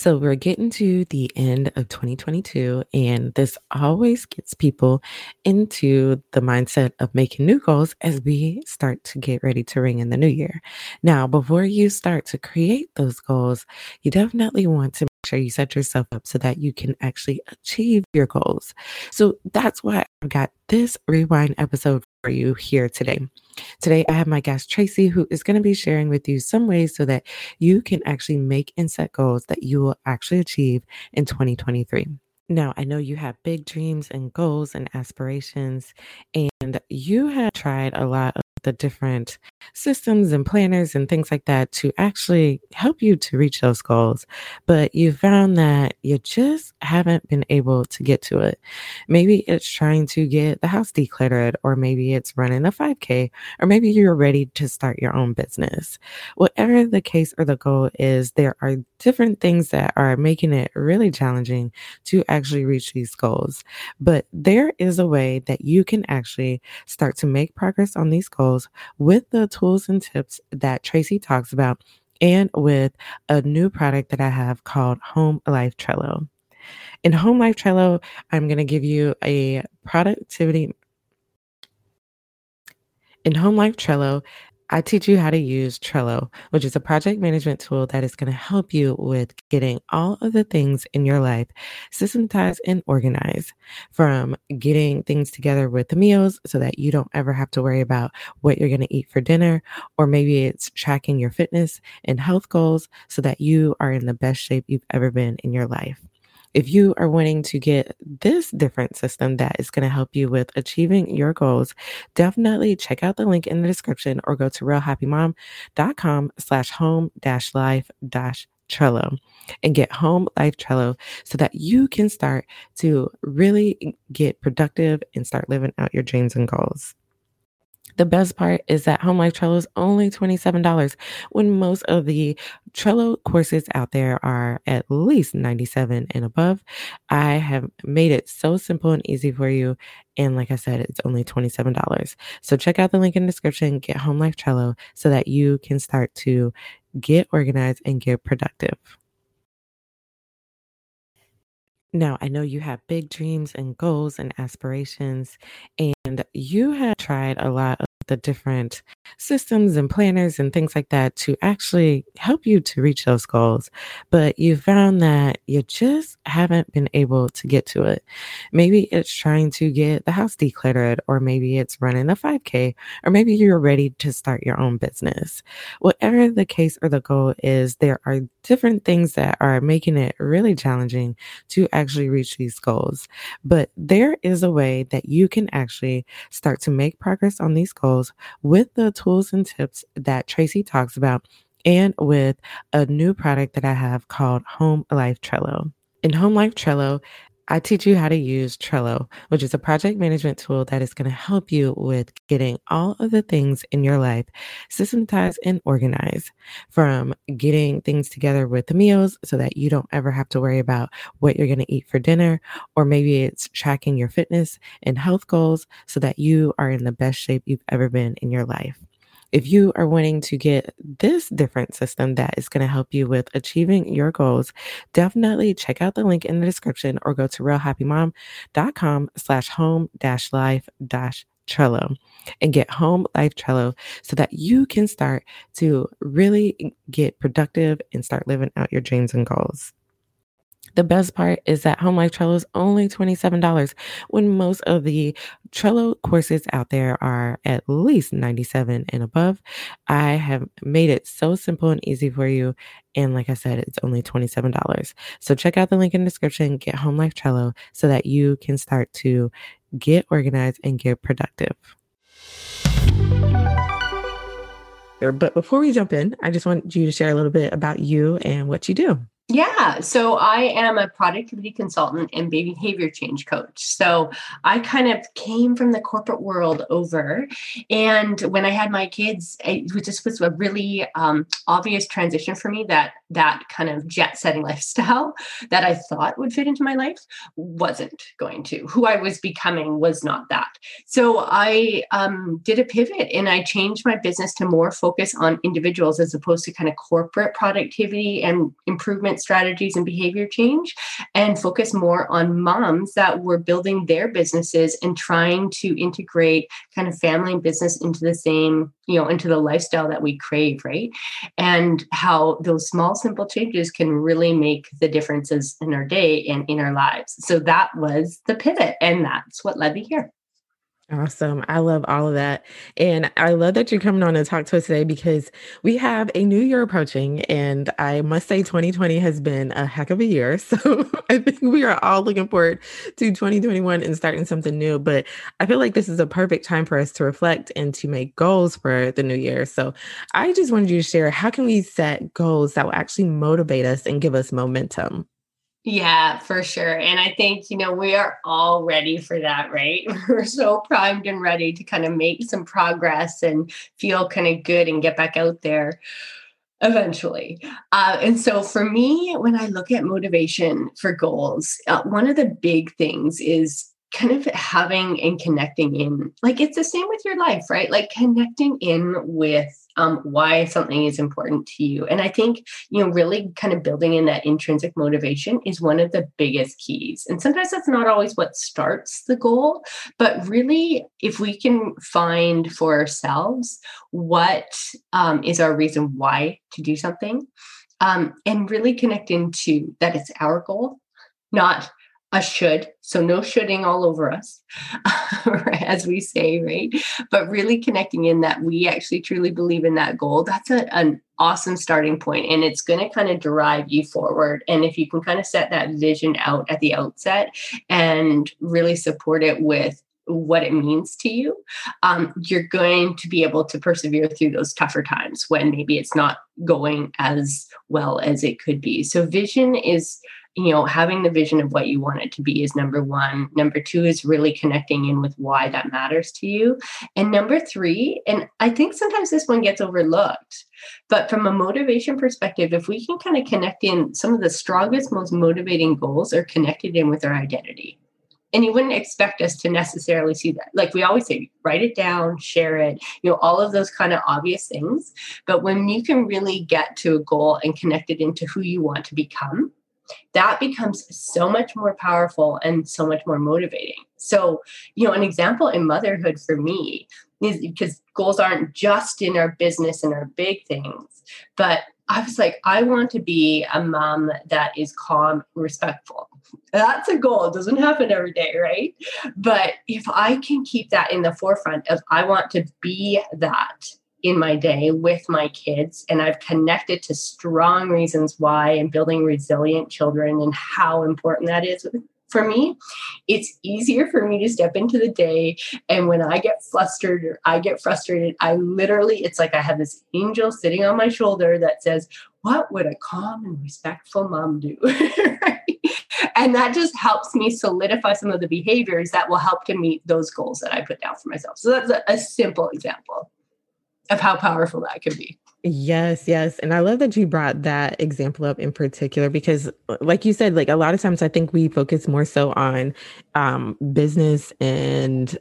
So we're getting to the end of 2022, and this always gets people into the mindset of making new goals as we start to get ready to ring in the new year. Now, before you start to create those goals, you definitely want to make sure you set yourself up so that you can actually achieve your goals. So that's why I've got this rewind episode for you here today. Today, I have my guest Tracy, who is going to be sharing with you some ways so that you can actually make and set goals that you will actually achieve in 2023. Now, I know you have big dreams and goals and aspirations, and you have tried a lot of the different systems and planners and things like that to actually help you to reach those goals. But you found that you just haven't been able to get to it. Maybe it's trying to get the house decluttered, or maybe it's running a 5K, or maybe you're ready to start your own business. Whatever the case or the goal is, there are different things that are making it really challenging to actually reach these goals. But there is a way that you can actually start to make progress on these goals with the tools and tips that Tracy talks about and with a new product that I have called Home Life Trello. In Home Life Trello, I'm going to give you a productivity. In Home Life Trello, I teach you how to use Trello, which is a project management tool that is going to help you with getting all of the things in your life systematized and organized from getting things together with the meals so that you don't ever have to worry about what you're going to eat for dinner, or maybe it's tracking your fitness and health goals so that you are in the best shape you've ever been in your life. If you are wanting to get this different system that is going to help you with achieving your goals, definitely check out the link in the description or go to realhappymom.com slash home dash life dash Trello and get home life Trello so that you can start to really get productive and start living out your dreams and goals. The best part is that Home Life Trello is only $27 when most of the Trello courses out there are at least 97 and above. I have made it so simple and easy for you. And like I said, it's only $27. So check out the link in the description, get Home Life Trello so that you can start to get organized and get productive. Now, I know you have big dreams and goals and aspirations, and you have tried a lot of the different systems and planners and things like that to actually help you to reach those goals. But you found that you just haven't been able to get to it. Maybe it's trying to get the house decluttered, or maybe it's running a 5K, or maybe you're ready to start your own business. Whatever the case or the goal is, there are different things that are making it really challenging to actually reach these goals. But there is a way that you can actually start to make progress on these goals with the tools and tips that Tracy talks about and with a new product that I have called Home Life Trello. In Home Life Trello, I teach you how to use Trello, which is a project management tool that is going to help you with getting all of the things in your life systematized and organized from getting things together with the meals so that you don't ever have to worry about what you're going to eat for dinner, or maybe it's tracking your fitness and health goals so that you are in the best shape you've ever been in your life. If you are wanting to get this different system that is going to help you with achieving your goals, definitely check out the link in the description or go to realhappymom.com slash home dash life dash Trello and get home life Trello so that you can start to really get productive and start living out your dreams and goals. The best part is that Home Life Trello is only $27 when most of the Trello courses out there are at least 97 and above. I have made it so simple and easy for you. And like I said, it's only $27. So check out the link in the description, get Home Life Trello so that you can start to get organized and get productive. But before we jump in, I just want you to share a little bit about you and what you do. Yeah. So I am a productivity consultant and behavior change coach. So I kind of came from the corporate world over. And when I had my kids, it just was a really um, obvious transition for me that that kind of jet setting lifestyle that I thought would fit into my life wasn't going to. Who I was becoming was not that. So I um, did a pivot and I changed my business to more focus on individuals as opposed to kind of corporate productivity and improvement strategies and behavior change, and focus more on moms that were building their businesses and trying to integrate kind of family and business into the same, you know, into the lifestyle that we crave, right? And how those small, simple changes can really make the differences in our day and in our lives. So that was the pivot. And that's what led me here. Awesome. I love all of that. And I love that you're coming on to talk to us today because we have a new year approaching. And I must say, 2020 has been a heck of a year. So I think we are all looking forward to 2021 and starting something new. But I feel like this is a perfect time for us to reflect and to make goals for the new year. So I just wanted you to share how can we set goals that will actually motivate us and give us momentum? Yeah, for sure. And I think, you know, we are all ready for that, right? We're so primed and ready to kind of make some progress and feel kind of good and get back out there eventually. Uh, and so for me, when I look at motivation for goals, uh, one of the big things is kind of having and connecting in like it's the same with your life right? Like connecting in with um, why something is important to you. And i think you know really kind of building in that intrinsic motivation is one of the biggest keys. And sometimes that's not always what starts the goal but really if we can find for ourselves what um, is our reason why to do something um, and really connect into that it's our goal not a should. So no shoulding all over us, as we say, right? But really connecting in that we actually truly believe in that goal. That's a, an awesome starting point and it's going to kind of drive you forward. And if you can kind of set that vision out at the outset and really support it with what it means to you, um, you're going to be able to persevere through those tougher times when maybe it's not going as well as it could be. So, vision is you know, having the vision of what you want it to be is number one. Number two is really connecting in with why that matters to you. And number three, and I think sometimes this one gets overlooked, but from a motivation perspective, if we can kind of connect in some of the strongest, most motivating goals are connected in with our identity. And you wouldn't expect us to necessarily see that. Like we always say, write it down, share it, you know, all of those kind of obvious things. But when you can really get to a goal and connect it into who you want to become, that becomes so much more powerful and so much more motivating. So, you know, an example in motherhood for me is because goals aren't just in our business and our big things, but I was like, I want to be a mom that is calm, respectful. That's a goal. It doesn't happen every day, right? But if I can keep that in the forefront of I want to be that, in my day with my kids and i've connected to strong reasons why and building resilient children and how important that is for me. It's easier for me to step into the day and when i get flustered or i get frustrated i literally it's like i have this angel sitting on my shoulder that says what would a calm and respectful mom do? And that just helps me solidify some of the behaviors that will help to meet those goals that i put down for myself. So that's a, a simple example of how powerful that could be. Yes, yes. And I love that you brought that example up in particular because like you said, like a lot of times I think we focus more so on um business and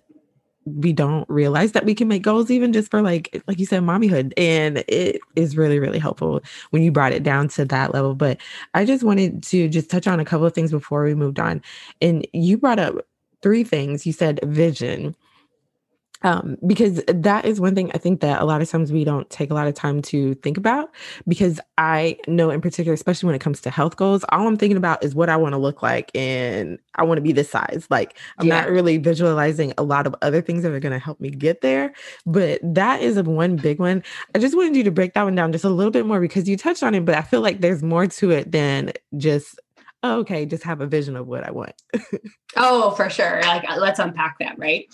we don't realize that we can make goals even just for like like you said mommyhood and it is really really helpful when you brought it down to that level but i just wanted to just touch on a couple of things before we moved on and you brought up three things you said vision um, because that is one thing I think that a lot of times we don't take a lot of time to think about. Because I know, in particular, especially when it comes to health goals, all I'm thinking about is what I want to look like and I want to be this size. Like, I'm yeah. not really visualizing a lot of other things that are going to help me get there. But that is a one big one. I just wanted you to break that one down just a little bit more because you touched on it, but I feel like there's more to it than just okay, just have a vision of what I want. oh, for sure. Like uh, let's unpack that, right?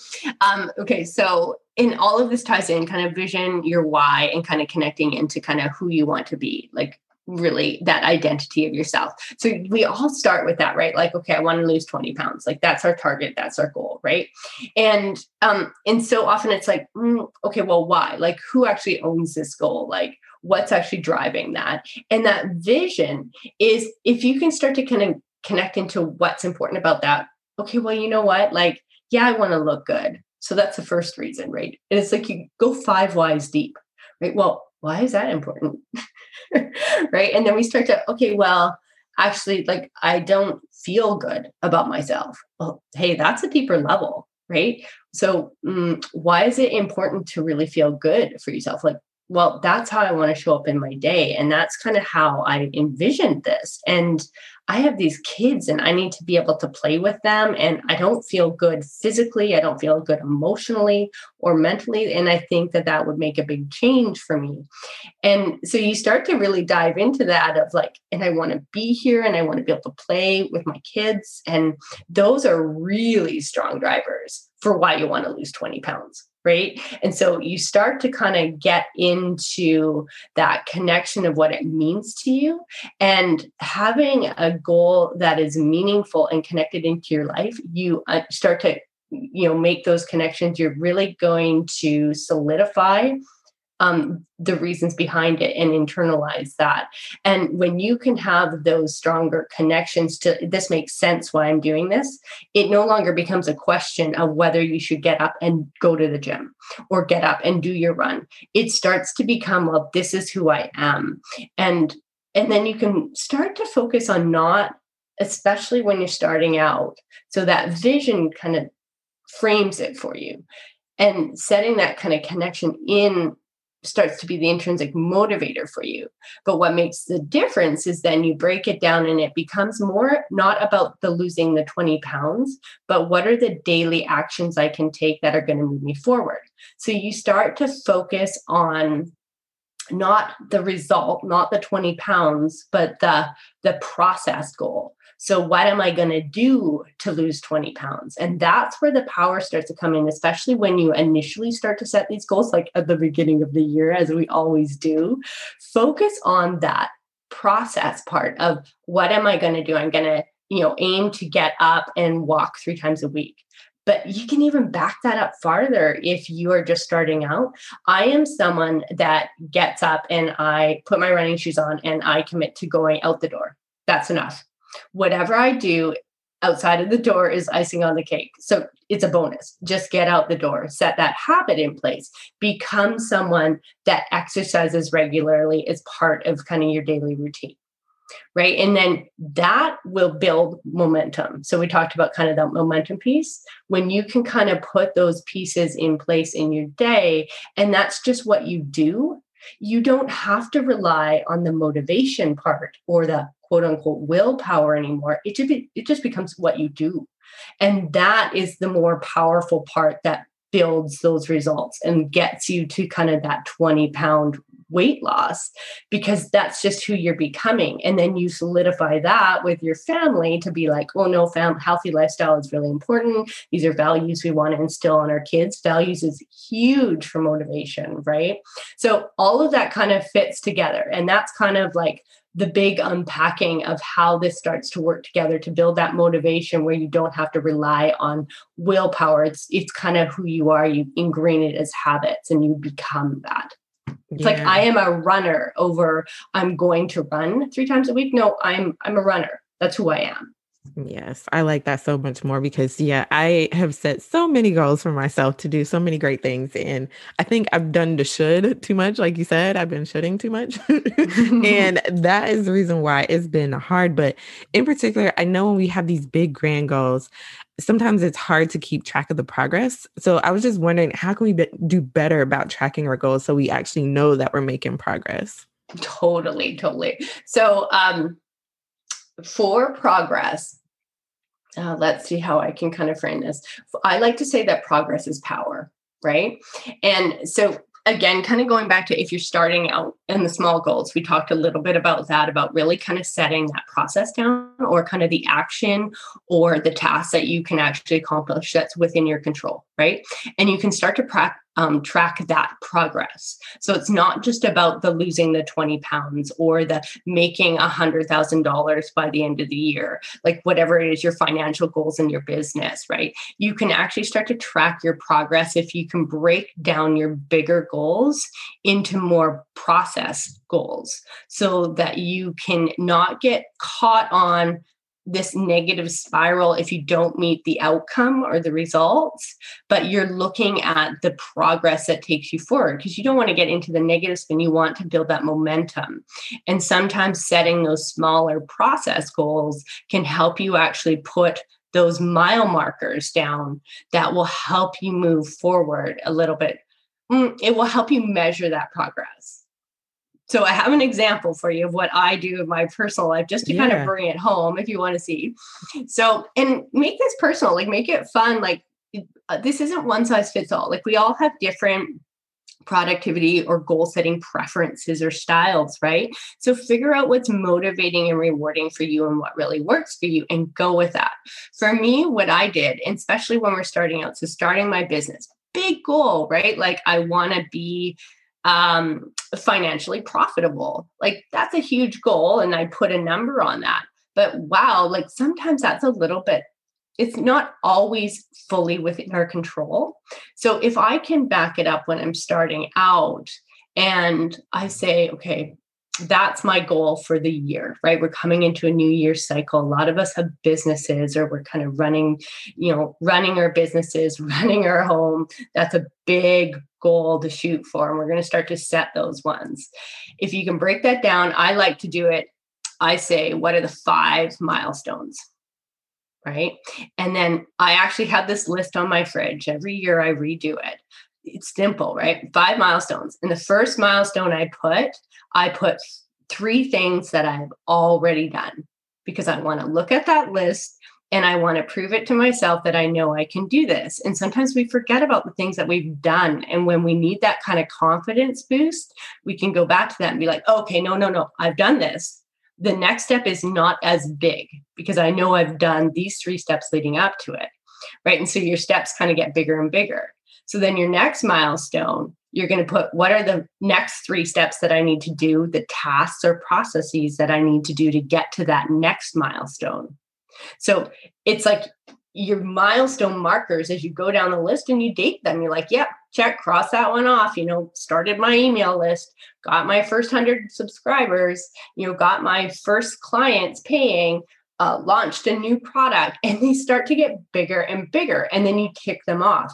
Um, okay, so in all of this ties in kind of vision, your why, and kind of connecting into kind of who you want to be, like really that identity of yourself. So we all start with that, right? Like, okay, I want to lose 20 pounds. Like that's our target, that's our goal, right? And um, and so often it's like, mm, okay, well, why? Like who actually owns this goal? Like what's actually driving that. And that vision is if you can start to kind of connect into what's important about that. Okay, well, you know what? Like, yeah, I want to look good. So that's the first reason, right? And it's like you go five whys deep, right? Well, why is that important? right. And then we start to, okay, well, actually, like, I don't feel good about myself. Well, hey, that's a deeper level, right? So, um, why is it important to really feel good for yourself? Like, well, that's how I want to show up in my day. And that's kind of how I envisioned this. And I have these kids and I need to be able to play with them. And I don't feel good physically. I don't feel good emotionally or mentally. And I think that that would make a big change for me. And so you start to really dive into that of like, and I want to be here and I want to be able to play with my kids. And those are really strong drivers for why you want to lose 20 pounds right? And so you start to kind of get into that connection of what it means to you and having a goal that is meaningful and connected into your life, you uh, start to you know make those connections you're really going to solidify um, the reasons behind it and internalize that. And when you can have those stronger connections to this makes sense why I'm doing this, it no longer becomes a question of whether you should get up and go to the gym or get up and do your run. It starts to become, well, this is who I am. And and then you can start to focus on not especially when you're starting out so that vision kind of frames it for you and setting that kind of connection in starts to be the intrinsic motivator for you. But what makes the difference is then you break it down and it becomes more not about the losing the 20 pounds, but what are the daily actions I can take that are going to move me forward. So you start to focus on not the result, not the 20 pounds, but the the process goal. So, what am I going to do to lose 20 pounds? And that's where the power starts to come in, especially when you initially start to set these goals, like at the beginning of the year, as we always do. Focus on that process part of what am I going to do? I'm going to, you know, aim to get up and walk three times a week. But you can even back that up farther if you are just starting out. I am someone that gets up and I put my running shoes on and I commit to going out the door. That's enough whatever I do outside of the door is icing on the cake. So it's a bonus. Just get out the door, set that habit in place, become someone that exercises regularly as part of kind of your daily routine. Right. And then that will build momentum. So we talked about kind of that momentum piece. When you can kind of put those pieces in place in your day, and that's just what you do, you don't have to rely on the motivation part or the quote unquote willpower anymore. It just, be, it just becomes what you do. And that is the more powerful part that builds those results and gets you to kind of that 20 pound weight loss because that's just who you're becoming. And then you solidify that with your family to be like oh no fam- healthy lifestyle is really important. These are values we want to instill on our kids. Values is huge for motivation right? So all of that kind of fits together. And that's kind of like the big unpacking of how this starts to work together to build that motivation where you don't have to rely on willpower. It's it's kind of who you are. You ingrain it as habits and you become that it's yeah. like I am a runner over I'm going to run three times a week. No, I'm I'm a runner. That's who I am. Yes, I like that so much more because, yeah, I have set so many goals for myself to do so many great things. And I think I've done the should too much. Like you said, I've been shoulding too much. and that is the reason why it's been hard. But in particular, I know when we have these big grand goals, sometimes it's hard to keep track of the progress. So I was just wondering, how can we be- do better about tracking our goals so we actually know that we're making progress? Totally, totally. So, um, for progress, uh, let's see how I can kind of frame this. I like to say that progress is power, right? And so, again, kind of going back to if you're starting out in the small goals, we talked a little bit about that, about really kind of setting that process down or kind of the action or the task that you can actually accomplish that's within your control right? And you can start to pra- um, track that progress. So it's not just about the losing the 20 pounds or the making a $100,000 by the end of the year, like whatever it is your financial goals in your business, right? You can actually start to track your progress if you can break down your bigger goals into more process goals so that you can not get caught on this negative spiral if you don't meet the outcome or the results, but you're looking at the progress that takes you forward because you don't want to get into the negative spin. You want to build that momentum. And sometimes setting those smaller process goals can help you actually put those mile markers down that will help you move forward a little bit. Mm, it will help you measure that progress. So I have an example for you of what I do in my personal life, just to yeah. kind of bring it home if you want to see. So and make this personal, like make it fun. Like uh, this isn't one size fits all. Like we all have different productivity or goal setting preferences or styles, right? So figure out what's motivating and rewarding for you and what really works for you and go with that. For me, what I did, especially when we're starting out, so starting my business, big goal, right? Like I want to be um, financially profitable. Like that's a huge goal. And I put a number on that. But wow, like sometimes that's a little bit, it's not always fully within our control. So if I can back it up when I'm starting out and I say, okay, that's my goal for the year, right? We're coming into a new year cycle. A lot of us have businesses or we're kind of running, you know, running our businesses, running our home. That's a big goal to shoot for. And we're going to start to set those ones. If you can break that down, I like to do it. I say, what are the five milestones? Right. And then I actually have this list on my fridge. Every year I redo it it's simple, right? Five milestones. And the first milestone I put, I put three things that I've already done because I want to look at that list and I want to prove it to myself that I know I can do this. And sometimes we forget about the things that we've done. And when we need that kind of confidence boost, we can go back to that and be like, okay, no, no, no, I've done this. The next step is not as big because I know I've done these three steps leading up to it. Right. And so your steps kind of get bigger and bigger. So then your next milestone, you're going to put what are the next three steps that I need to do, the tasks or processes that I need to do to get to that next milestone. So it's like your milestone markers as you go down the list and you date them. You're like, yep, check, cross that one off. You know, started my email list, got my first 100 subscribers, you know, got my first clients paying, uh, launched a new product, and they start to get bigger and bigger. And then you tick them off.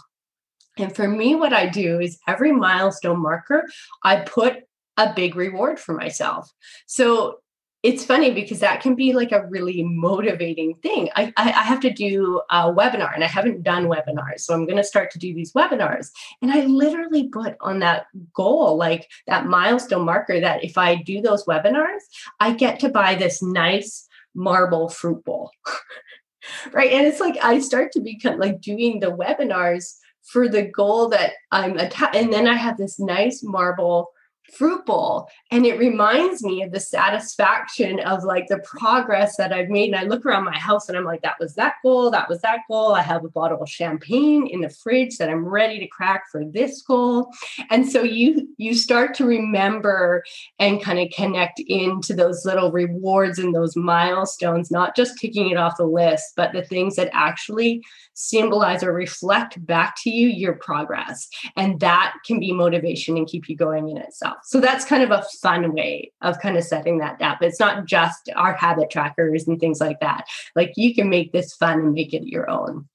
And for me, what I do is every milestone marker, I put a big reward for myself. So it's funny because that can be like a really motivating thing. I, I, have to do a webinar and I haven't done webinars. So I'm going to start to do these webinars. And I literally put on that goal, like that milestone marker, that if I do those webinars, I get to buy this nice marble fruit bowl. right. And it's like I start to become like doing the webinars for the goal that I'm attached. And then I have this nice marble fruit bowl and it reminds me of the satisfaction of like the progress that i've made. And i look around my house and i'm like that was that goal that was that goal. I have a bottle of champagne in the fridge that i'm ready to crack for this goal. And so you you start to remember and kind of connect into those little rewards and those milestones not just ticking it off the list but the things that actually symbolize or reflect back to you your progress and that can be motivation and keep you going in itself so that's kind of a fun way of kind of setting that up. It's not just our habit trackers and things like that. Like you can make this fun and make it your own.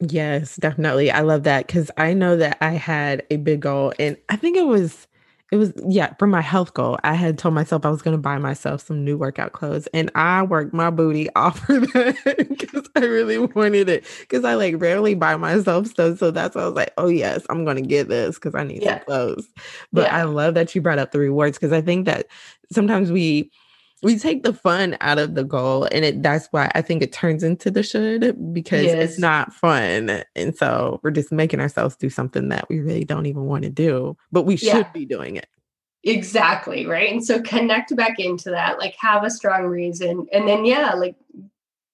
Yes, definitely. I love that because I know that I had a big goal and I think it was it was yeah for my health goal i had told myself i was going to buy myself some new workout clothes and i worked my booty off for that because i really wanted it because i like rarely buy myself stuff so that's why i was like oh yes i'm going to get this because i need yeah. some clothes but yeah. i love that you brought up the rewards because i think that sometimes we we take the fun out of the goal and it that's why i think it turns into the should because yes. it's not fun and so we're just making ourselves do something that we really don't even want to do but we yeah. should be doing it exactly right and so connect back into that like have a strong reason and then yeah like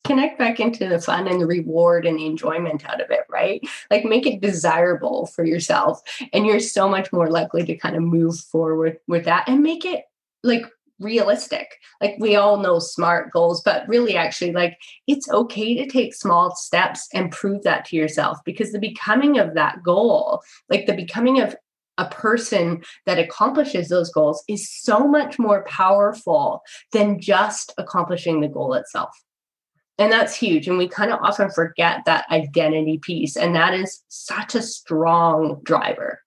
connect back into the fun and the reward and the enjoyment out of it, right? Like make it desirable for yourself. And you're so much more likely to kind of move forward with that and make it like realistic. Like we all know smart goals, but really actually like it's okay to take small steps and prove that to yourself because the becoming of that goal, like the becoming of a person that accomplishes those goals is so much more powerful than just accomplishing the goal itself. And that's huge. And we kind of often forget that identity piece. And that is such a strong driver.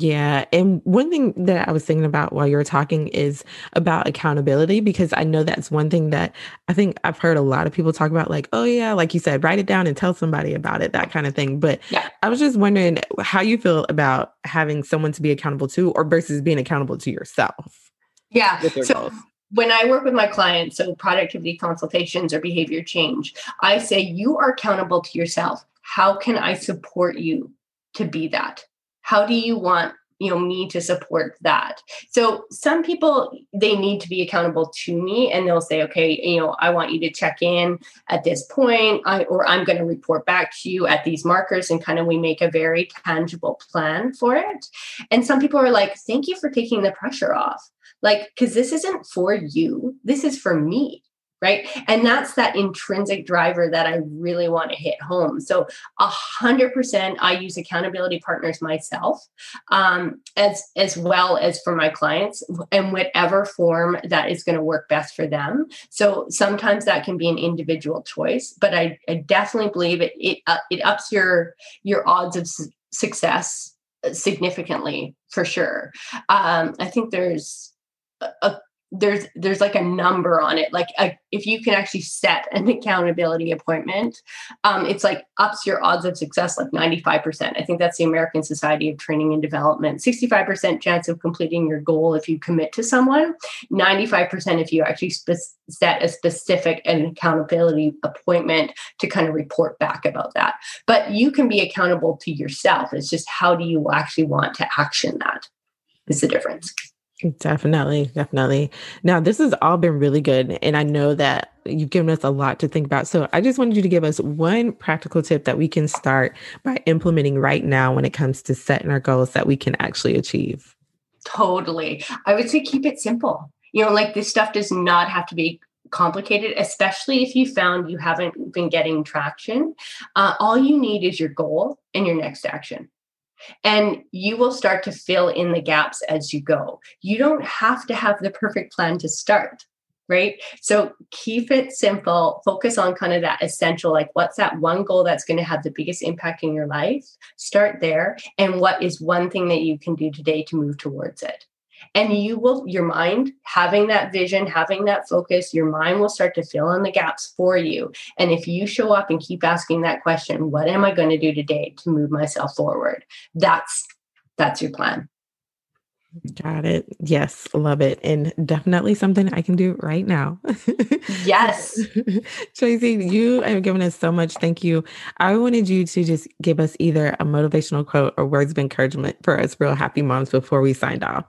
Yeah. And one thing that I was thinking about while you were talking is about accountability, because I know that's one thing that I think I've heard a lot of people talk about, like, oh, yeah, like you said, write it down and tell somebody about it, that kind of thing. But yeah. I was just wondering how you feel about having someone to be accountable to or versus being accountable to yourself. Yeah. So when I work with my clients, so productivity consultations or behavior change, I say, you are accountable to yourself. How can I support you to be that? How do you want you know me to support that? So some people they need to be accountable to me and they'll say okay you know i want you to check in at this point. I, or i'm going to report back to you at these markers and kind of we make a very tangible plan for it. And some people are like thank you for taking the pressure off. Like because this isn't for you. This is for me right? And that's that intrinsic driver that i really want to hit home. So a hundred percent i use accountability partners myself um, as as well as for my clients in whatever form that is going to work best for them. So sometimes that can be an individual choice but i, I definitely believe it it, uh, it ups your your odds of su- success significantly for sure. Um, i think there's a, there's there's like a number on it like a, if you can actually set an accountability appointment um, it's like ups your odds of success like 95% i think that's the american society of training and development. 65% chance of completing your goal if you commit to someone. 95% if you actually spe- set a specific and accountability appointment to kind of report back about that. But you can be accountable to yourself. It's just how do you actually want to action that is the difference Definitely, definitely. Now, this has all been really good. And I know that you've given us a lot to think about. So I just wanted you to give us one practical tip that we can start by implementing right now when it comes to setting our goals that we can actually achieve. Totally. I would say keep it simple. You know, like this stuff does not have to be complicated, especially if you found you haven't been getting traction. Uh, all you need is your goal and your next action and you will start to fill in the gaps as you go. You don't have to have the perfect plan to start, right? So keep it simple, focus on kind of that essential like, what's that one goal that's going to have the biggest impact in your life? Start there. And what is one thing that you can do today to move towards it? And you will your mind having that vision having that focus your mind will start to fill in the gaps for you and if you show up and keep asking that question what am i going to do today to move myself forward that's that's your plan Got it. Yes, love it. And definitely something I can do right now. yes. Tracy, you have given us so much. Thank you. I wanted you to just give us either a motivational quote or words of encouragement for us real happy moms before we signed off.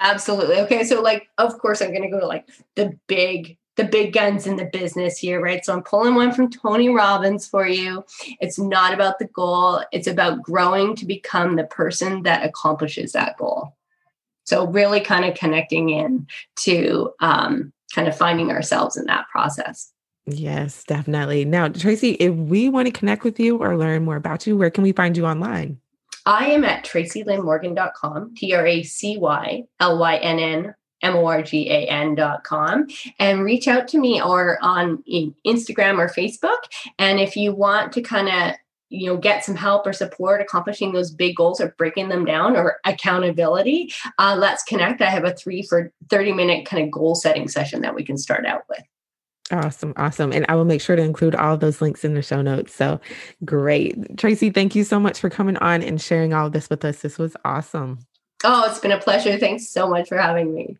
Absolutely. Okay. So, like, of course, I'm going to go to like the big, the big guns in the business here, right? So, I'm pulling one from Tony Robbins for you. It's not about the goal, it's about growing to become the person that accomplishes that goal. So, really kind of connecting in to um, kind of finding ourselves in that process. Yes, definitely. Now, Tracy, if we want to connect with you or learn more about you, where can we find you online? I am at tracylynnmorgan.com, T R A C Y L Y N N M O R G A N.com, and reach out to me or on Instagram or Facebook. And if you want to kind of you know get some help or support accomplishing those big goals or breaking them down or accountability uh, let's connect. I have a three for 30 minute kind of goal setting session that we can start out with Awesome. Awesome. And I will make sure to include all those links in the show notes. So great. Tracy, thank you so much for coming on and sharing all of this with us. This was awesome. Oh, it's been a pleasure. Thanks so much for having me.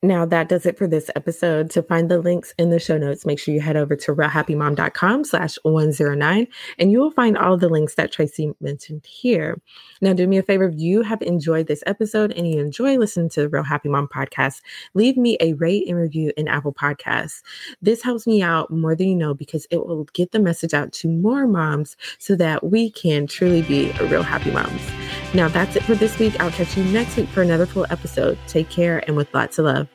Now, that does it for this episode. To find the links in the show notes, make sure you head over to realhappymom.com slash 109, and you will find all the links that Tracy mentioned here. Now, do me a favor, if you have enjoyed this episode and you enjoy listening to the Real Happy Mom podcast, leave me a rate and review in Apple Podcasts. This helps me out more than you know because it will get the message out to more moms so that we can truly be real happy moms. Now, that's it for this week. I'll catch you next week for another full episode. Take care and with lots of love.